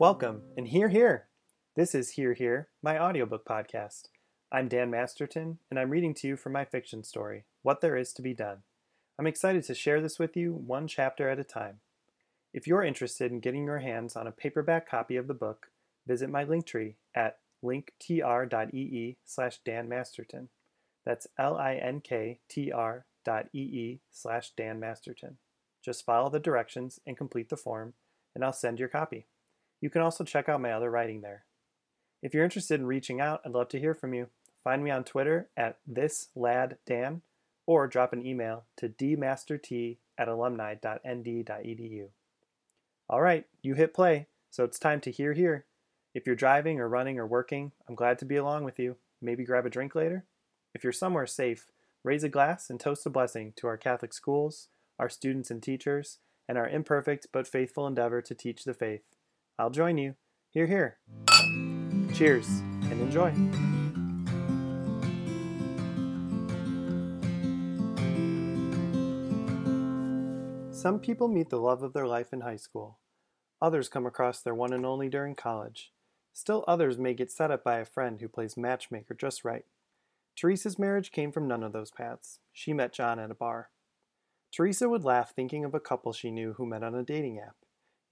Welcome, and here, here. This is Here, Here, my audiobook podcast. I'm Dan Masterton, and I'm reading to you from my fiction story, What There Is to Be Done. I'm excited to share this with you one chapter at a time. If you're interested in getting your hands on a paperback copy of the book, visit my link tree at linktr.ee slash Dan Masterton. That's L-I-N-K-T-R dot E-E slash Dan Masterton. Just follow the directions and complete the form, and I'll send your copy. You can also check out my other writing there. If you're interested in reaching out, I'd love to hear from you. Find me on Twitter at thisladdan or drop an email to dmastert at alumni.nd.edu. All right, you hit play, so it's time to hear here. If you're driving or running or working, I'm glad to be along with you. Maybe grab a drink later? If you're somewhere safe, raise a glass and toast a blessing to our Catholic schools, our students and teachers, and our imperfect but faithful endeavor to teach the faith. I'll join you. Here, here. Cheers and enjoy. Some people meet the love of their life in high school. Others come across their one and only during college. Still others may get set up by a friend who plays matchmaker just right. Teresa's marriage came from none of those paths. She met John at a bar. Teresa would laugh thinking of a couple she knew who met on a dating app.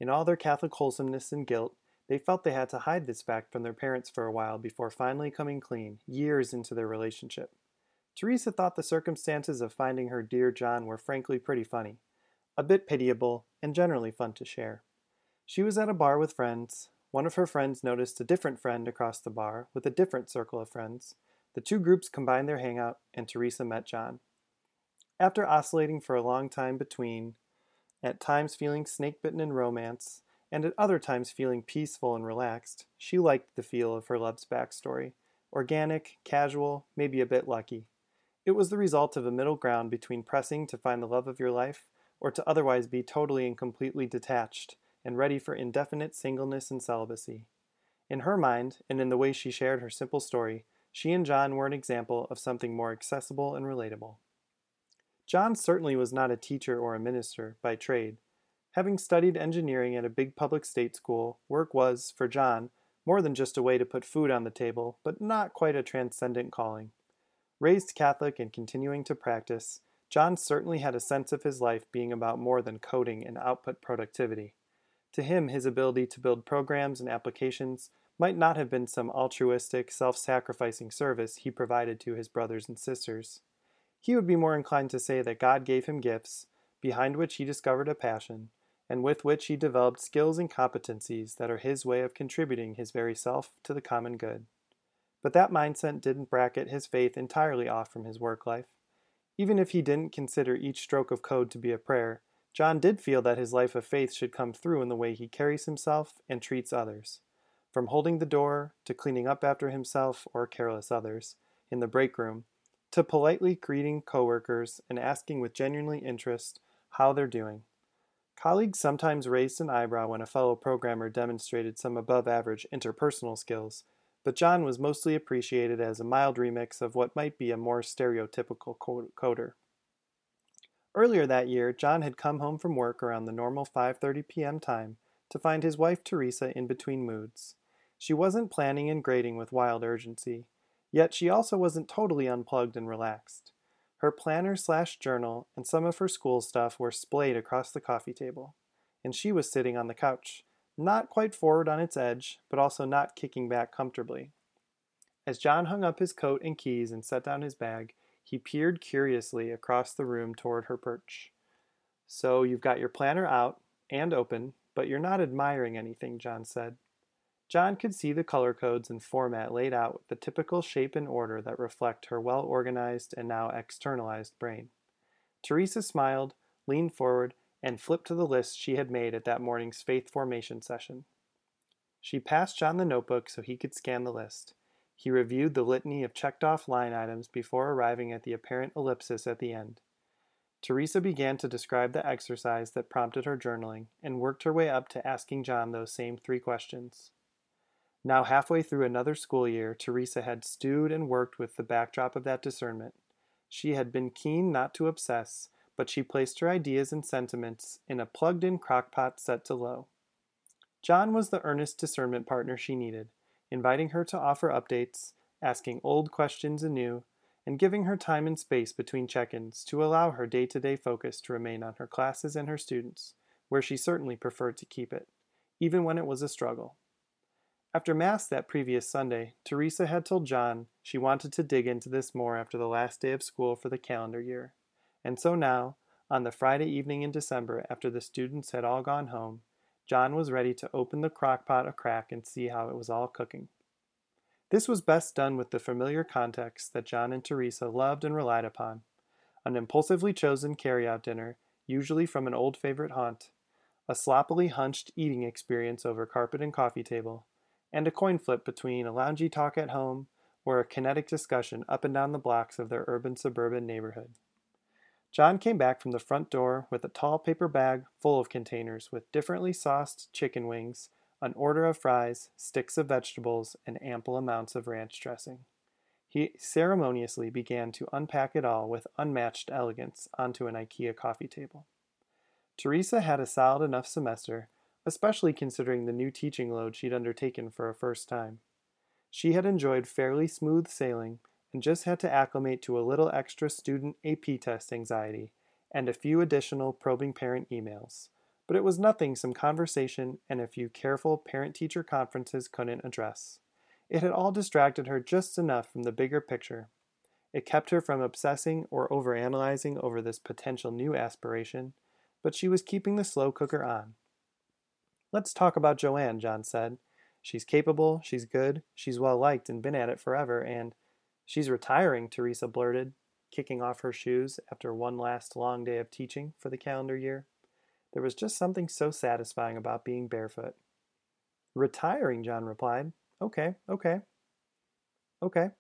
In all their Catholic wholesomeness and guilt, they felt they had to hide this fact from their parents for a while before finally coming clean, years into their relationship. Teresa thought the circumstances of finding her dear John were frankly pretty funny, a bit pitiable, and generally fun to share. She was at a bar with friends. One of her friends noticed a different friend across the bar with a different circle of friends. The two groups combined their hangout, and Teresa met John. After oscillating for a long time between at times feeling snake bitten in romance, and at other times feeling peaceful and relaxed, she liked the feel of her love's backstory organic, casual, maybe a bit lucky. It was the result of a middle ground between pressing to find the love of your life or to otherwise be totally and completely detached and ready for indefinite singleness and celibacy. In her mind, and in the way she shared her simple story, she and John were an example of something more accessible and relatable. John certainly was not a teacher or a minister by trade. Having studied engineering at a big public state school, work was, for John, more than just a way to put food on the table, but not quite a transcendent calling. Raised Catholic and continuing to practice, John certainly had a sense of his life being about more than coding and output productivity. To him, his ability to build programs and applications might not have been some altruistic, self sacrificing service he provided to his brothers and sisters. He would be more inclined to say that God gave him gifts, behind which he discovered a passion, and with which he developed skills and competencies that are his way of contributing his very self to the common good. But that mindset didn't bracket his faith entirely off from his work life. Even if he didn't consider each stroke of code to be a prayer, John did feel that his life of faith should come through in the way he carries himself and treats others. From holding the door to cleaning up after himself or careless others in the break room, to politely greeting coworkers and asking with genuine interest how they're doing. Colleagues sometimes raised an eyebrow when a fellow programmer demonstrated some above average interpersonal skills, but John was mostly appreciated as a mild remix of what might be a more stereotypical coder. Earlier that year, John had come home from work around the normal 5:30 p.m. time to find his wife Teresa in between moods. She wasn't planning and grading with wild urgency. Yet she also wasn't totally unplugged and relaxed. Her planner slash journal and some of her school stuff were splayed across the coffee table, and she was sitting on the couch, not quite forward on its edge, but also not kicking back comfortably. As John hung up his coat and keys and set down his bag, he peered curiously across the room toward her perch. So you've got your planner out and open, but you're not admiring anything, John said. John could see the color codes and format laid out with the typical shape and order that reflect her well organized and now externalized brain. Teresa smiled, leaned forward, and flipped to the list she had made at that morning's faith formation session. She passed John the notebook so he could scan the list. He reviewed the litany of checked off line items before arriving at the apparent ellipsis at the end. Teresa began to describe the exercise that prompted her journaling and worked her way up to asking John those same three questions. Now, halfway through another school year, Teresa had stewed and worked with the backdrop of that discernment. She had been keen not to obsess, but she placed her ideas and sentiments in a plugged in crockpot set to low. John was the earnest discernment partner she needed, inviting her to offer updates, asking old questions anew, and giving her time and space between check ins to allow her day to day focus to remain on her classes and her students, where she certainly preferred to keep it, even when it was a struggle. After Mass that previous Sunday, Teresa had told John she wanted to dig into this more after the last day of school for the calendar year. And so now, on the Friday evening in December, after the students had all gone home, John was ready to open the crock pot a crack and see how it was all cooking. This was best done with the familiar context that John and Teresa loved and relied upon an impulsively chosen carry-out dinner, usually from an old favorite haunt, a sloppily hunched eating experience over carpet and coffee table, and a coin flip between a loungy talk at home or a kinetic discussion up and down the blocks of their urban suburban neighborhood. John came back from the front door with a tall paper bag full of containers with differently sauced chicken wings an order of fries, sticks of vegetables, and ample amounts of ranch dressing. He ceremoniously began to unpack it all with unmatched elegance onto an IKEA coffee table. Teresa had a solid enough semester, especially considering the new teaching load she'd undertaken for a first time. She had enjoyed fairly smooth sailing and just had to acclimate to a little extra student AP test anxiety and a few additional probing parent emails but it was nothing some conversation and a few careful parent teacher conferences couldn't address. It had all distracted her just enough from the bigger picture. It kept her from obsessing or overanalyzing over this potential new aspiration, but she was keeping the slow cooker on. Let's talk about Joanne, John said. She's capable, she's good, she's well liked and been at it forever, and she's retiring, Teresa blurted, kicking off her shoes after one last long day of teaching for the calendar year. There was just something so satisfying about being barefoot. Retiring, John replied. Okay, okay. Okay.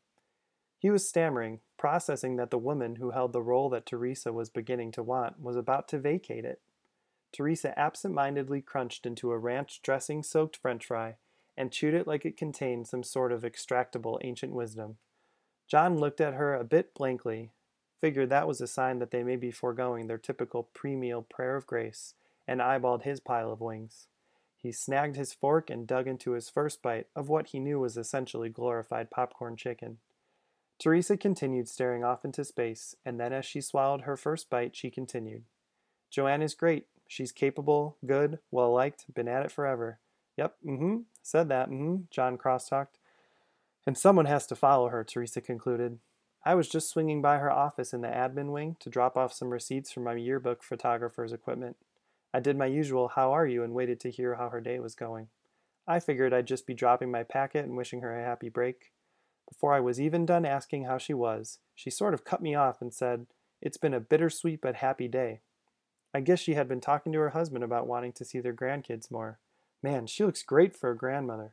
He was stammering, processing that the woman who held the role that Teresa was beginning to want was about to vacate it. Teresa absent mindedly crunched into a ranch dressing soaked french fry and chewed it like it contained some sort of extractable ancient wisdom. John looked at her a bit blankly, figured that was a sign that they may be foregoing their typical pre meal prayer of grace, and eyeballed his pile of wings. He snagged his fork and dug into his first bite of what he knew was essentially glorified popcorn chicken. Teresa continued staring off into space, and then as she swallowed her first bite, she continued. Joanne is great. She's capable, good, well liked, been at it forever. Yep, mm hmm, said that, mm hmm, John crosstalked. And someone has to follow her, Teresa concluded. I was just swinging by her office in the admin wing to drop off some receipts for my yearbook photographer's equipment. I did my usual how are you and waited to hear how her day was going. I figured I'd just be dropping my packet and wishing her a happy break. Before I was even done asking how she was, she sort of cut me off and said, It's been a bittersweet but happy day. I guess she had been talking to her husband about wanting to see their grandkids more. Man, she looks great for a grandmother.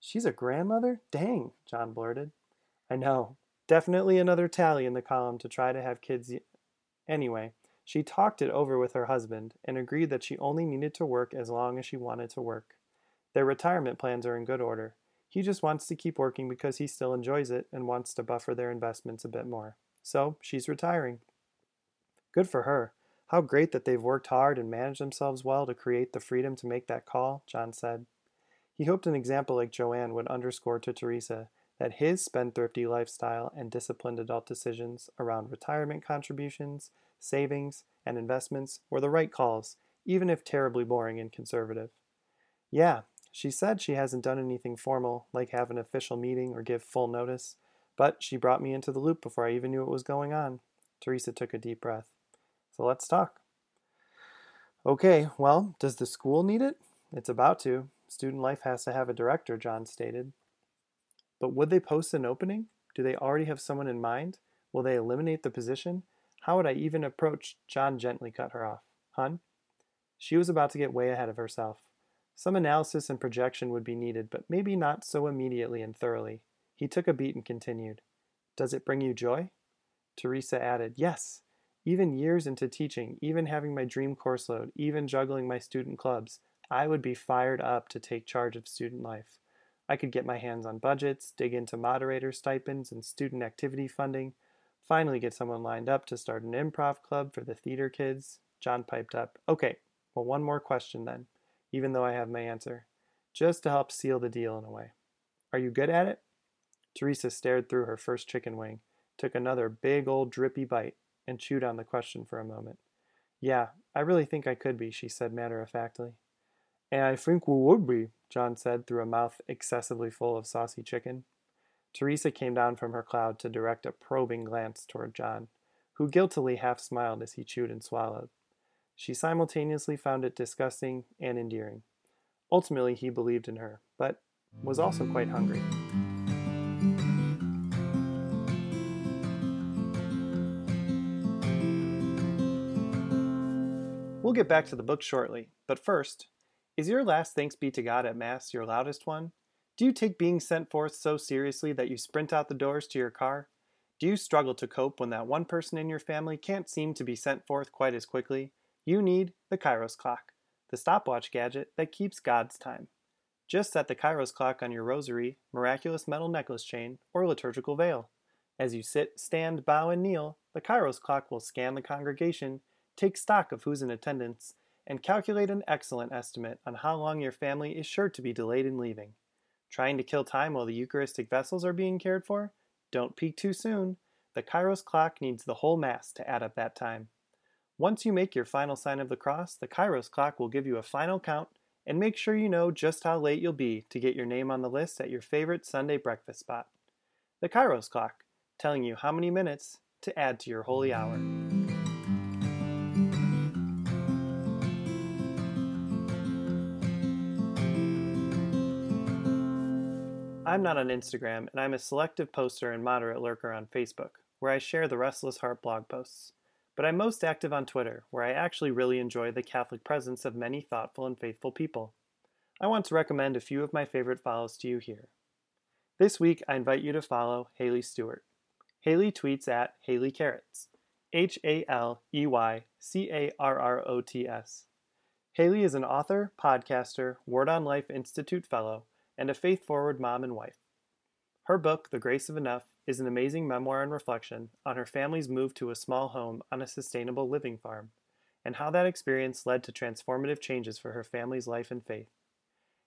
She's a grandmother? Dang, John blurted. I know. Definitely another tally in the column to try to have kids. Y- anyway, she talked it over with her husband and agreed that she only needed to work as long as she wanted to work. Their retirement plans are in good order. He just wants to keep working because he still enjoys it and wants to buffer their investments a bit more. So, she's retiring. Good for her. How great that they've worked hard and managed themselves well to create the freedom to make that call, John said. He hoped an example like Joanne would underscore to Teresa that his spendthrifty lifestyle and disciplined adult decisions around retirement contributions, savings, and investments were the right calls, even if terribly boring and conservative. Yeah, she said she hasn't done anything formal, like have an official meeting or give full notice, but she brought me into the loop before I even knew what was going on. Teresa took a deep breath. So let's talk. Okay, well, does the school need it? It's about to. Student life has to have a director, John stated. But would they post an opening? Do they already have someone in mind? Will they eliminate the position? How would I even approach? John gently cut her off. Hun? She was about to get way ahead of herself. Some analysis and projection would be needed, but maybe not so immediately and thoroughly. He took a beat and continued. Does it bring you joy? Teresa added, Yes. Even years into teaching, even having my dream course load, even juggling my student clubs, I would be fired up to take charge of student life. I could get my hands on budgets, dig into moderator stipends and student activity funding, Finally, get someone lined up to start an improv club for the theater kids. John piped up, Okay, well, one more question then, even though I have my answer. just to help seal the deal in a way. Are you good at it? Teresa stared through her first chicken wing, took another big old drippy bite, and chewed on the question for a moment. Yeah, I really think I could be, she said matter of factly. And I think we would be, John said through a mouth excessively full of saucy chicken. Teresa came down from her cloud to direct a probing glance toward John, who guiltily half smiled as he chewed and swallowed. She simultaneously found it disgusting and endearing. Ultimately, he believed in her, but was also quite hungry. We'll get back to the book shortly, but first, is your last thanks be to God at Mass your loudest one? Do you take being sent forth so seriously that you sprint out the doors to your car? Do you struggle to cope when that one person in your family can't seem to be sent forth quite as quickly? You need the Kairos clock, the stopwatch gadget that keeps God's time. Just set the Kairos clock on your rosary, miraculous medal necklace chain, or liturgical veil. As you sit, stand, bow, and kneel, the Kairos clock will scan the congregation, take stock of who's in attendance, and calculate an excellent estimate on how long your family is sure to be delayed in leaving. Trying to kill time while the Eucharistic vessels are being cared for? Don't peak too soon. The Kairos clock needs the whole Mass to add up that time. Once you make your final sign of the cross, the Kairos clock will give you a final count and make sure you know just how late you'll be to get your name on the list at your favorite Sunday breakfast spot. The Kairos clock, telling you how many minutes to add to your holy hour. I'm not on Instagram, and I'm a selective poster and moderate lurker on Facebook, where I share the Restless Heart blog posts. But I'm most active on Twitter, where I actually really enjoy the Catholic presence of many thoughtful and faithful people. I want to recommend a few of my favorite follows to you here. This week, I invite you to follow Haley Stewart. Haley tweets at Haley Carrots, H A L E Y C A R R O T S. Haley is an author, podcaster, Word on Fire Institute Fellow, and a faith forward mom and wife. Her book, The Grace of Enough, is an amazing memoir and reflection on her family's move to a small home on a sustainable living farm, and how that experience led to transformative changes for her family's life and faith.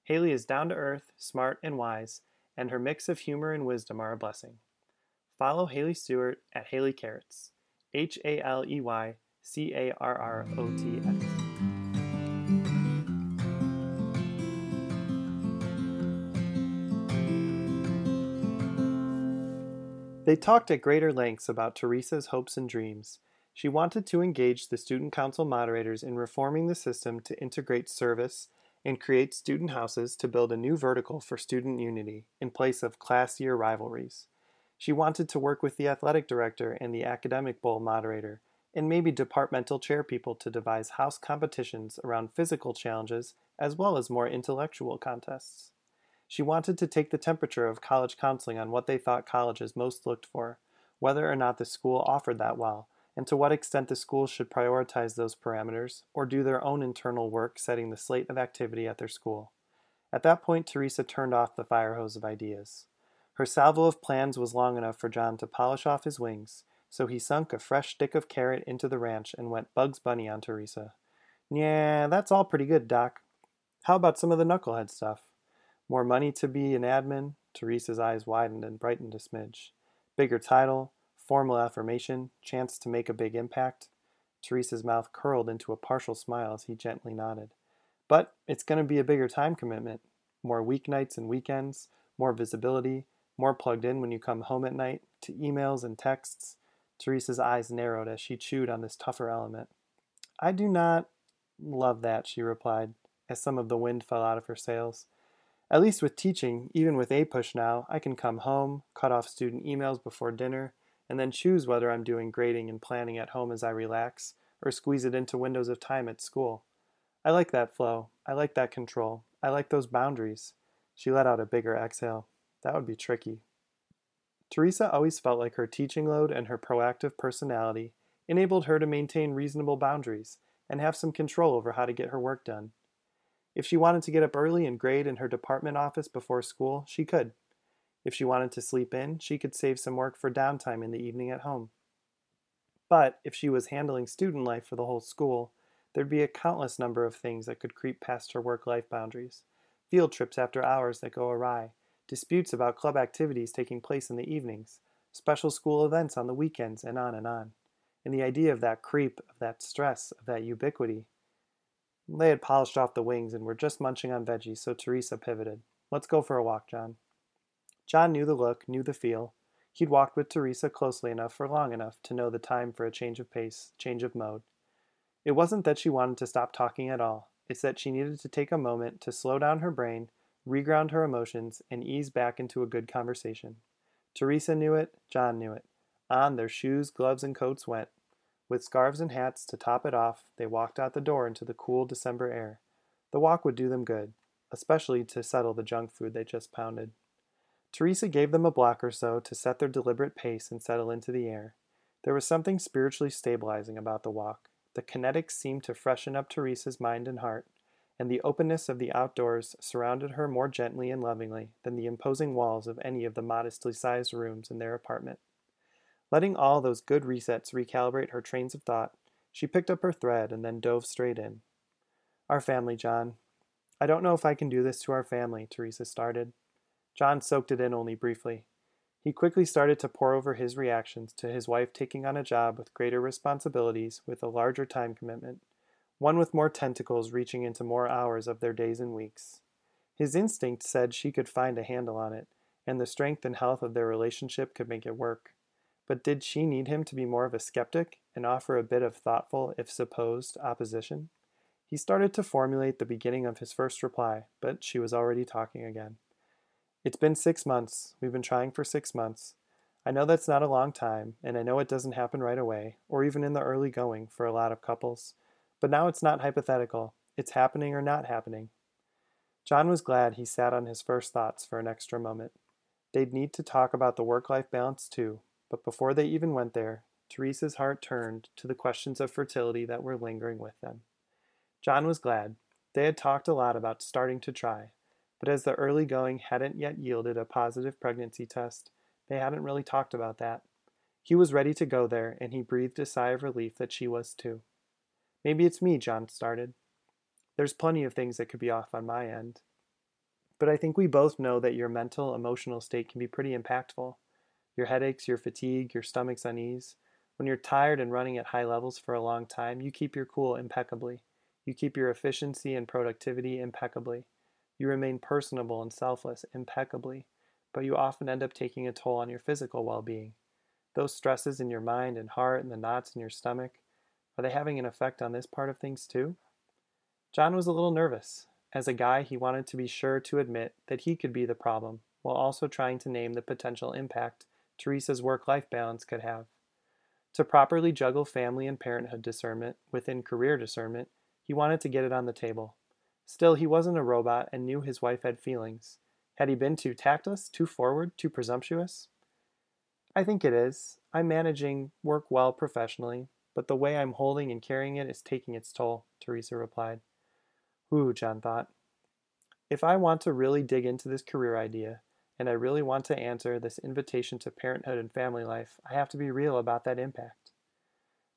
Haley is down to earth, smart, and wise, and her mix of humor and wisdom are a blessing. Follow Haley Stewart at Haley Carrots, H A L E Y C A R R O T S. They talked at greater lengths about Teresa's hopes and dreams. She wanted to engage the student council moderators in reforming the system to integrate service and create student houses to build a new vertical for student unity in place of class year rivalries. She wanted to work with the athletic director and the academic bowl moderator, and maybe departmental chair people to devise house competitions around physical challenges as well as more intellectual contests. She wanted to take the temperature of college counseling on what they thought colleges most looked for, whether or not the school offered that well, and to what extent the schools should prioritize those parameters or do their own internal work setting the slate of activity at their school. At that point, Teresa turned off the fire hose of ideas. Her salvo of plans was long enough for John to polish off his wings, so he sunk a fresh stick of carrot into the ranch and went Bugs Bunny on Teresa. Yeah, that's all pretty good, Doc. How about some of the knucklehead stuff? More money to be an admin? Teresa's eyes widened and brightened a smidge. Bigger title, formal affirmation, chance to make a big impact. Teresa's mouth curled into a partial smile as he gently nodded. But it's going to be a bigger time commitment. More weeknights and weekends, more visibility, more plugged in when you come home at night, to emails and texts. Teresa's eyes narrowed as she chewed on this tougher element. I do not love that, she replied, as some of the wind fell out of her sails. At least with teaching, even with APUSH now, I can come home, cut off student emails before dinner, and then choose whether I'm doing grading and planning at home as I relax, or squeeze it into windows of time at school. I like that flow. I like that control. I like those boundaries. She let out a bigger exhale. That would be tricky. Teresa always felt like her teaching load and her proactive personality enabled her to maintain reasonable boundaries and have some control over how to get her work done. If she wanted to get up early and grade in her department office before school, she could. If she wanted to sleep in, she could save some work for downtime in the evening at home. But if she was handling student life for the whole school, there'd be a countless number of things that could creep past her work life boundaries. field trips after hours that go awry, disputes about club activities taking place in the evenings, special school events on the weekends, and on and on. And the idea of that creep, of that stress, of that ubiquity. They had polished off the wings and were just munching on veggies, so Teresa pivoted. Let's go for a walk, John. John knew the look, knew the feel. He'd walked with Teresa closely enough for long enough to know the time for a change of pace, change of mode. It wasn't that she wanted to stop talking at all. It's that she needed to take a moment to slow down her brain, reground her emotions, and ease back into a good conversation. Teresa knew it, John knew it. On their shoes, gloves, and coats went. With scarves and hats to top it off, they walked out the door into the cool December air. The walk would do them good, especially to settle the junk food they just pounded. Teresa gave them a block or so to set their deliberate pace and settle into the air. There was something spiritually stabilizing about the walk. The kinetics seemed to freshen up Teresa's mind and heart, and the openness of the outdoors surrounded her more gently and lovingly than the imposing walls of any of the modestly sized rooms in their apartment. Letting all those good resets recalibrate her trains of thought, she picked up her thread and then dove straight in. Our family, John. I don't know if I can do this to our family, Teresa started. John soaked it in only briefly. He quickly started to pour over his reactions to his wife taking on a job with greater responsibilities, with a larger time commitment, one with more tentacles reaching into more hours of their days and weeks. His instinct said she could find a handle on it, and the strength and health of their relationship could make it work. But did she need him to be more of a skeptic and offer a bit of thoughtful, if supposed, opposition? He started to formulate the beginning of his first reply, but she was already talking again. It's been six months. We've been trying for six months. I know that's not a long time, and I know it doesn't happen right away, or even in the early going for a lot of couples. But now it's not hypothetical. It's happening or not happening. John was glad he sat on his first thoughts for an extra moment. They'd need to talk about the work life balance too, but before they even went there, Teresa's heart turned to the questions of fertility that were lingering with them. John was glad. They had talked a lot about starting to try, but as the early going hadn't yet yielded a positive pregnancy test, they hadn't really talked about that. He was ready to go there, and he breathed a sigh of relief that she was too. Maybe it's me, John started. There's plenty of things that could be off on my end. But I think we both know that your mental, emotional state can be pretty impactful. Your headaches, your fatigue, your stomach's unease. When you're tired and running at high levels for a long time, you keep your cool impeccably. You keep your efficiency and productivity impeccably. You remain personable and selfless impeccably, but you often end up taking a toll on your physical well being. Those stresses in your mind and heart and the knots in your stomach, are they having an effect on this part of things too? John was a little nervous. As a guy, he wanted to be sure to admit that he could be the problem, while also trying to name the potential impact Teresa's work life balance could have. To properly juggle family and parenthood discernment within career discernment, he wanted to get it on the table. Still, he wasn't a robot and knew his wife had feelings. Had he been too tactless, too forward, too presumptuous? I think it is. I'm managing work well professionally, but the way I'm holding and carrying it is taking its toll, Teresa replied. Ooh, John thought. If I want to really dig into this career idea, and I really want to answer this invitation to parenthood and family life, I have to be real about that impact.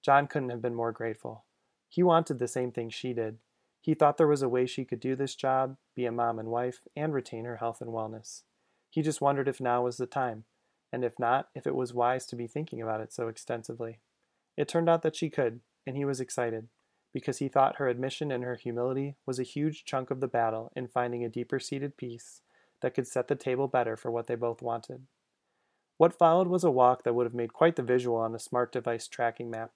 John couldn't have been more grateful. He wanted the same thing she did he thought there was a way she could do this job, be a mom and wife, and retain her health and wellness. He just wondered if now was the time, and if not, if it was wise to be thinking about it so extensively. It turned out that she could, and he was excited, because he thought her admission and her humility was a huge chunk of the battle in finding a deeper seated peace that could set the table better for what they both wanted. What followed was a walk that would have made quite the visual on a smart device tracking map.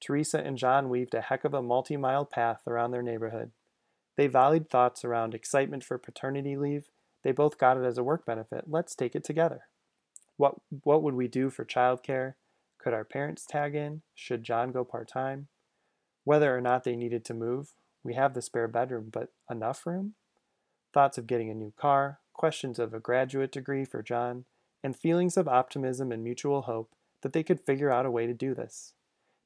Teresa and John weaved a heck of a multi mile path around their neighborhood. They volleyed thoughts around excitement for paternity leave. They both got it as a work benefit. Let's take it together. What, what would we do for childcare? Could our parents tag in? Should John go part time? Whether or not they needed to move, we have the spare bedroom, but enough room? Thoughts of getting a new car, questions of a graduate degree for John, and feelings of optimism and mutual hope that they could figure out a way to do this.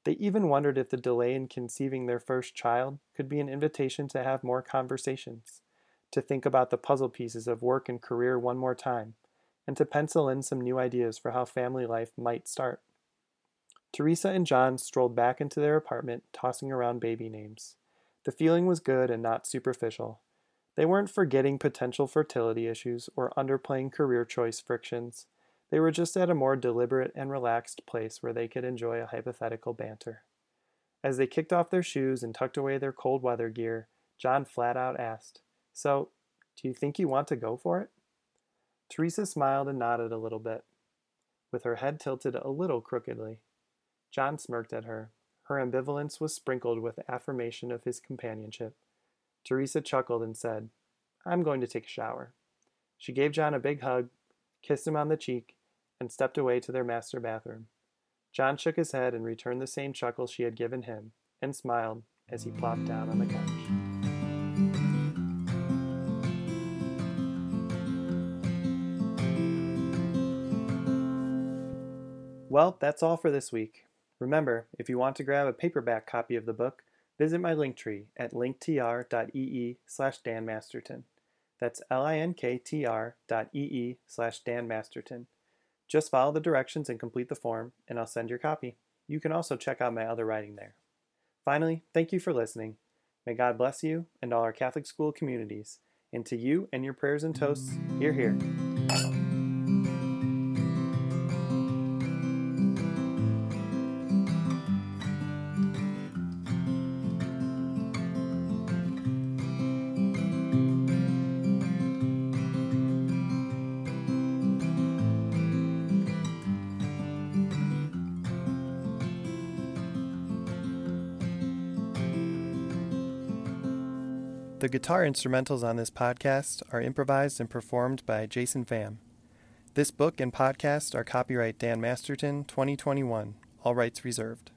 They even wondered if the delay in conceiving their first child could be an invitation to have more conversations, to think about the puzzle pieces of work and career one more time, and to pencil in some new ideas for how family life might start. Teresa and John strolled back into their apartment, tossing around baby names. The feeling was good and not superficial. They weren't forgetting potential fertility issues or underplaying career choice frictions. They were just at a more deliberate and relaxed place where they could enjoy a hypothetical banter. As they kicked off their shoes and tucked away their cold weather gear, John flat out asked, So, do you think you want to go for it? Teresa smiled and nodded a little bit, with her head tilted a little crookedly. John smirked at her. Her ambivalence was sprinkled with affirmation of his companionship. Teresa chuckled and said, I'm going to take a shower. She gave John a big hug, kissed him on the cheek, and stepped away to their master bathroom. John shook his head and returned the same chuckle she had given him, and smiled as he plopped down on the couch. Well, that's all for this week. Remember, if you want to grab a paperback copy of the book, visit my link tree at linktr.ee slash danmasterton. That's L-I-N-K-T-R dot E-E slash danmasterton. Just follow the directions and complete the form, and I'll send your copy. You can also check out my other writing there. Finally, thank you for listening. May God bless you and all our Catholic school communities. And to you and your prayers and toasts, hear, hear. Guitar instrumentals on this podcast are improvised and performed by Jason Pham. This book and podcast are copyright Dan Masterton 2021, all rights reserved.